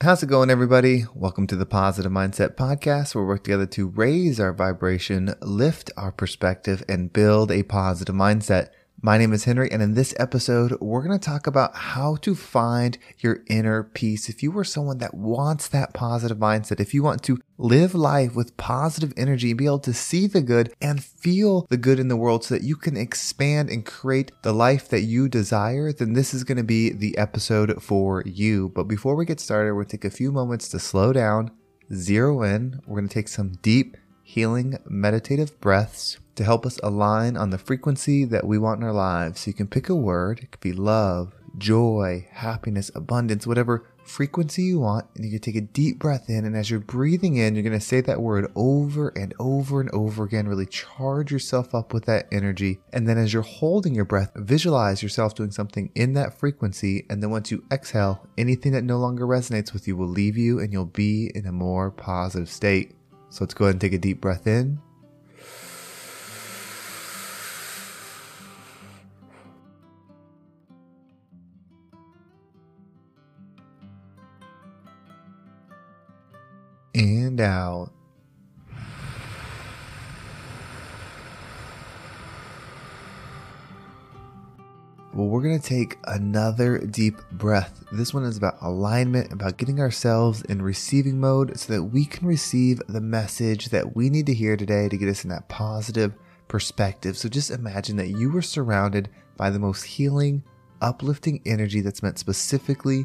How's it going, everybody? Welcome to the Positive Mindset Podcast, where we work together to raise our vibration, lift our perspective, and build a positive mindset. My name is Henry, and in this episode, we're going to talk about how to find your inner peace. If you are someone that wants that positive mindset, if you want to live life with positive energy and be able to see the good and feel the good in the world so that you can expand and create the life that you desire, then this is going to be the episode for you. But before we get started, we're going to take a few moments to slow down, zero in. We're going to take some deep, healing, meditative breaths to help us align on the frequency that we want in our lives. So you can pick a word, it could be love, joy, happiness, abundance, whatever frequency you want. And you can take a deep breath in. And as you're breathing in, you're going to say that word over and over and over again. Really charge yourself up with that energy. And then as you're holding your breath, visualize yourself doing something in that frequency. And then once you exhale, anything that no longer resonates with you will leave you and you'll be in a more positive state. So let's go ahead and take a deep breath in. And out. Well, we're going to take another deep breath. This one is about alignment, about getting ourselves in receiving mode so that we can receive the message that we need to hear today to get us in that positive perspective. So just imagine that you were surrounded by the most healing, uplifting energy that's meant specifically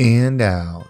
And out.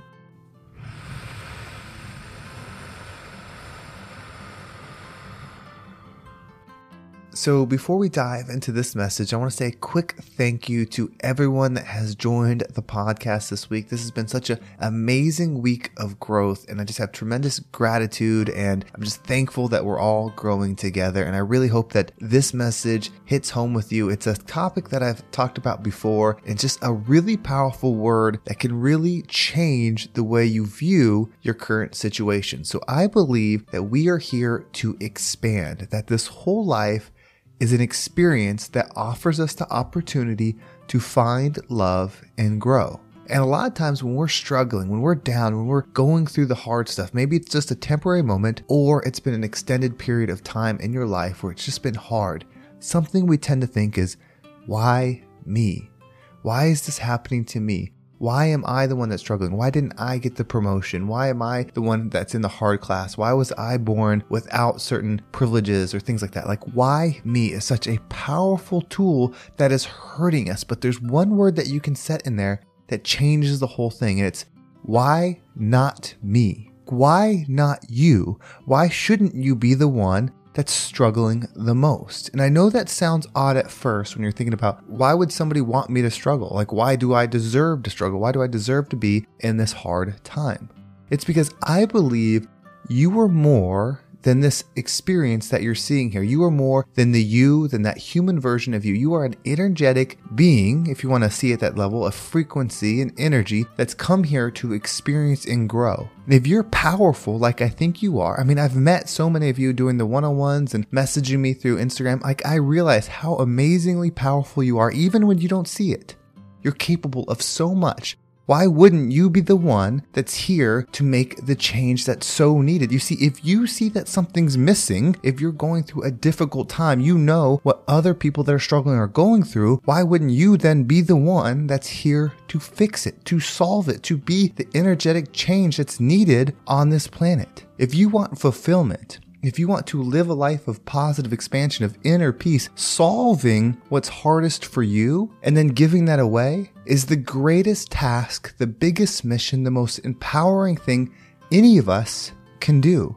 So, before we dive into this message, I want to say a quick thank you to everyone that has joined the podcast this week. This has been such an amazing week of growth, and I just have tremendous gratitude and I'm just thankful that we're all growing together. And I really hope that this message hits home with you. It's a topic that I've talked about before, and just a really powerful word that can really change the way you view your current situation. So, I believe that we are here to expand, that this whole life is an experience that offers us the opportunity to find love and grow. And a lot of times when we're struggling, when we're down, when we're going through the hard stuff, maybe it's just a temporary moment or it's been an extended period of time in your life where it's just been hard. Something we tend to think is, why me? Why is this happening to me? Why am I the one that's struggling? Why didn't I get the promotion? Why am I the one that's in the hard class? Why was I born without certain privileges or things like that? Like, why me is such a powerful tool that is hurting us. But there's one word that you can set in there that changes the whole thing. And it's why not me? Why not you? Why shouldn't you be the one that's struggling the most. And I know that sounds odd at first when you're thinking about why would somebody want me to struggle? Like, why do I deserve to struggle? Why do I deserve to be in this hard time? It's because I believe you were more than this experience that you're seeing here. You are more than the you, than that human version of you. You are an energetic being, if you want to see at that level, a frequency and energy that's come here to experience and grow. And if you're powerful, like I think you are, I mean, I've met so many of you doing the one on ones and messaging me through Instagram. Like, I realize how amazingly powerful you are, even when you don't see it. You're capable of so much. Why wouldn't you be the one that's here to make the change that's so needed? You see, if you see that something's missing, if you're going through a difficult time, you know what other people that are struggling are going through. Why wouldn't you then be the one that's here to fix it, to solve it, to be the energetic change that's needed on this planet? If you want fulfillment, if you want to live a life of positive expansion, of inner peace, solving what's hardest for you and then giving that away is the greatest task, the biggest mission, the most empowering thing any of us can do.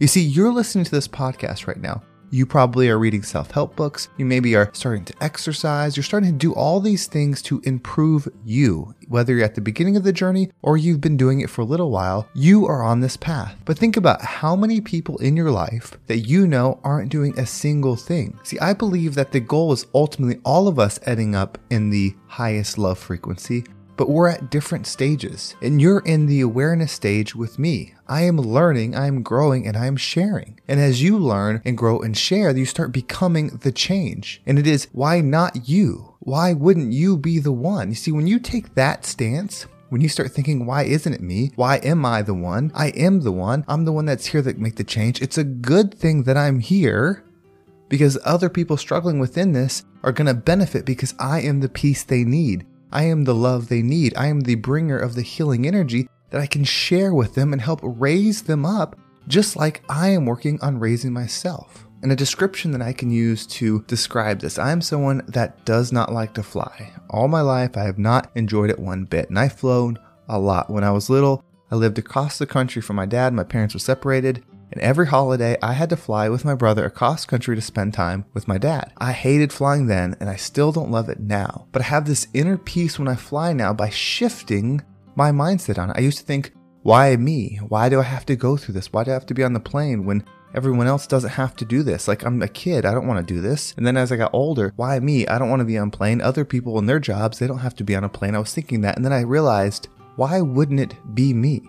You see, you're listening to this podcast right now. You probably are reading self help books. You maybe are starting to exercise. You're starting to do all these things to improve you. Whether you're at the beginning of the journey or you've been doing it for a little while, you are on this path. But think about how many people in your life that you know aren't doing a single thing. See, I believe that the goal is ultimately all of us ending up in the highest love frequency, but we're at different stages. And you're in the awareness stage with me. I am learning, I am growing, and I am sharing. And as you learn and grow and share, you start becoming the change. And it is why not you? Why wouldn't you be the one? You see, when you take that stance, when you start thinking, why isn't it me? Why am I the one? I am the one. I'm the one that's here that make the change. It's a good thing that I'm here because other people struggling within this are going to benefit because I am the piece they need. I am the love they need. I am the bringer of the healing energy that I can share with them and help raise them up, just like I am working on raising myself. And a description that I can use to describe this I am someone that does not like to fly. All my life, I have not enjoyed it one bit, and I've flown a lot. When I was little, I lived across the country from my dad. My parents were separated, and every holiday, I had to fly with my brother across country to spend time with my dad. I hated flying then, and I still don't love it now. But I have this inner peace when I fly now by shifting my mindset on it. I used to think, why me? Why do I have to go through this? Why do I have to be on the plane when everyone else doesn't have to do this? Like, I'm a kid. I don't want to do this. And then as I got older, why me? I don't want to be on a plane. Other people in their jobs, they don't have to be on a plane. I was thinking that. And then I realized, why wouldn't it be me?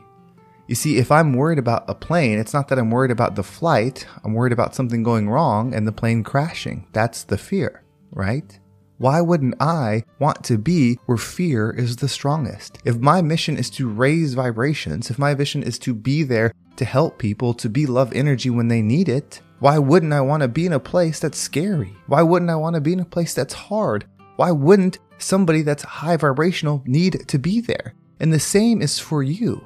You see, if I'm worried about a plane, it's not that I'm worried about the flight, I'm worried about something going wrong and the plane crashing. That's the fear, right? Why wouldn't I want to be where fear is the strongest? If my mission is to raise vibrations, if my vision is to be there to help people, to be love energy when they need it, why wouldn't I want to be in a place that's scary? Why wouldn't I want to be in a place that's hard? Why wouldn't somebody that's high vibrational need to be there? And the same is for you.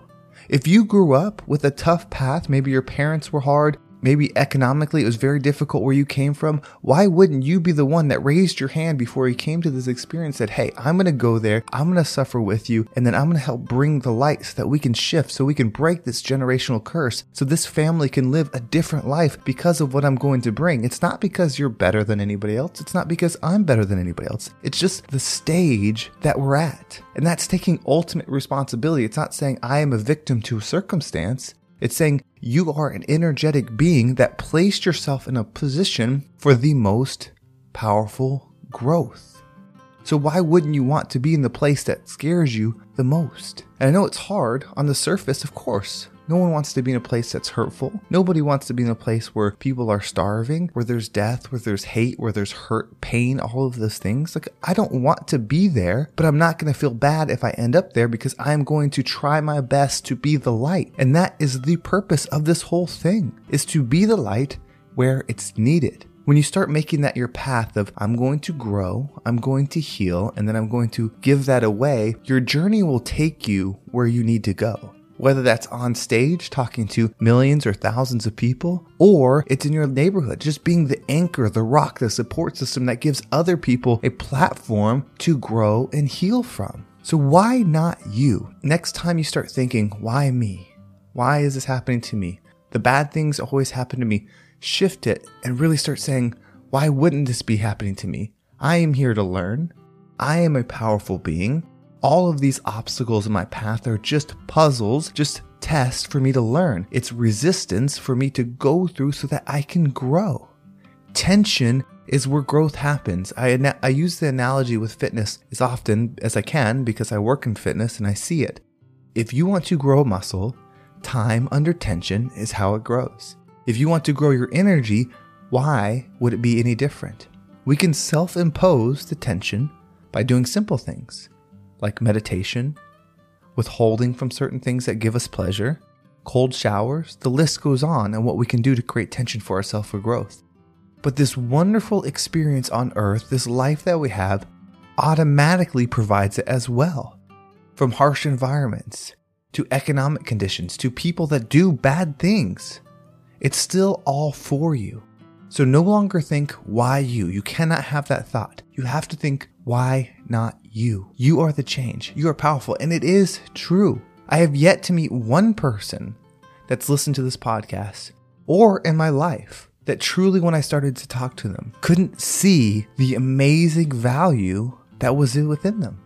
If you grew up with a tough path, maybe your parents were hard, maybe economically it was very difficult where you came from, why wouldn't you be the one that raised your hand before you came to this experience said, hey, I'm going to go there, I'm going to suffer with you, and then I'm going to help bring the light so that we can shift, so we can break this generational curse, so this family can live a different life because of what I'm going to bring. It's not because you're better than anybody else, it's not because I'm better than anybody else. It's just the stage that we're at. And that's taking ultimate responsibility. It's not saying I am a victim to a circumstance. It's saying you are an energetic being that placed yourself in a position for the most powerful growth. So, why wouldn't you want to be in the place that scares you the most? And I know it's hard on the surface, of course. No one wants to be in a place that's hurtful. Nobody wants to be in a place where people are starving, where there's death, where there's hate, where there's hurt, pain, all of those things. Like, I don't want to be there, but I'm not going to feel bad if I end up there because I'm going to try my best to be the light. And that is the purpose of this whole thing, is to be the light where it's needed. When you start making that your path of, I'm going to grow, I'm going to heal, and then I'm going to give that away, your journey will take you where you need to go whether that's on stage talking to millions or thousands of people, or it's in your neighborhood, just being the anchor, the rock, the support system that gives other people a platform to grow and heal from. So, why not you? Next time you start thinking, why me? Why is this happening to me? The bad things always happen to me. Shift it and really start saying, why wouldn't this be happening to me? I am here to learn. I am a powerful being. All of these obstacles in my path are just puzzles, just tests for me to learn. It's resistance for me to go through so that I can grow. Tension is where growth happens. I, I use the analogy with fitness as often as I can because I work in fitness and I see it. If you want to grow muscle, time under tension is how it grows. If you want to grow your energy, why would it be any different? We can self impose the tension by doing simple things like meditation, withholding from certain things that give us pleasure, cold showers, the list goes on and what we can do to create tension for ourselves for growth. But this wonderful experience on earth, this life that we have, automatically provides it as well. From harsh environments, to economic conditions, to people that do bad things, it's still all for you. So no longer think, why you? You cannot have that thought. You have to think, why not you? You are the change. You are powerful. And it is true. I have yet to meet one person that's listened to this podcast or in my life that truly, when I started to talk to them, couldn't see the amazing value that was within them.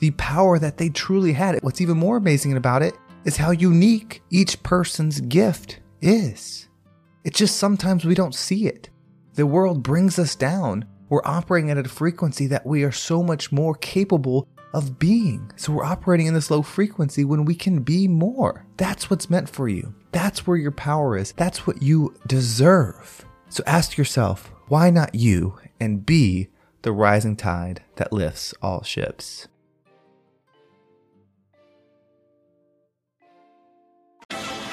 The power that they truly had. What's even more amazing about it is how unique each person's gift is. It's just sometimes we don't see it. The world brings us down. We're operating at a frequency that we are so much more capable of being. So we're operating in this low frequency when we can be more. That's what's meant for you. That's where your power is. That's what you deserve. So ask yourself, why not you and be the rising tide that lifts all ships?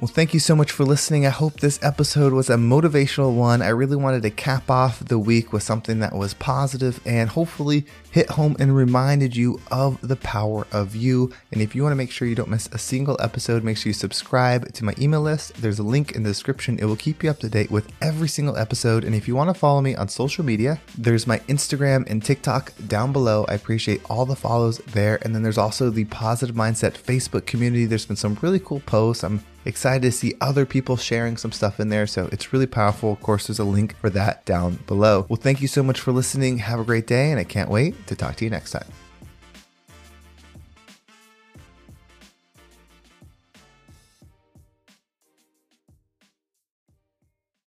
Well, thank you so much for listening. I hope this episode was a motivational one. I really wanted to cap off the week with something that was positive and hopefully hit home and reminded you of the power of you. And if you want to make sure you don't miss a single episode, make sure you subscribe to my email list. There's a link in the description. It will keep you up to date with every single episode. And if you want to follow me on social media, there's my Instagram and TikTok down below. I appreciate all the follows there. And then there's also the Positive Mindset Facebook community. There's been some really cool posts. I'm excited to see other people sharing some stuff in there. So it's really powerful. Of course, there's a link for that down below. Well, thank you so much for listening. Have a great day, and I can't wait to talk to you next time.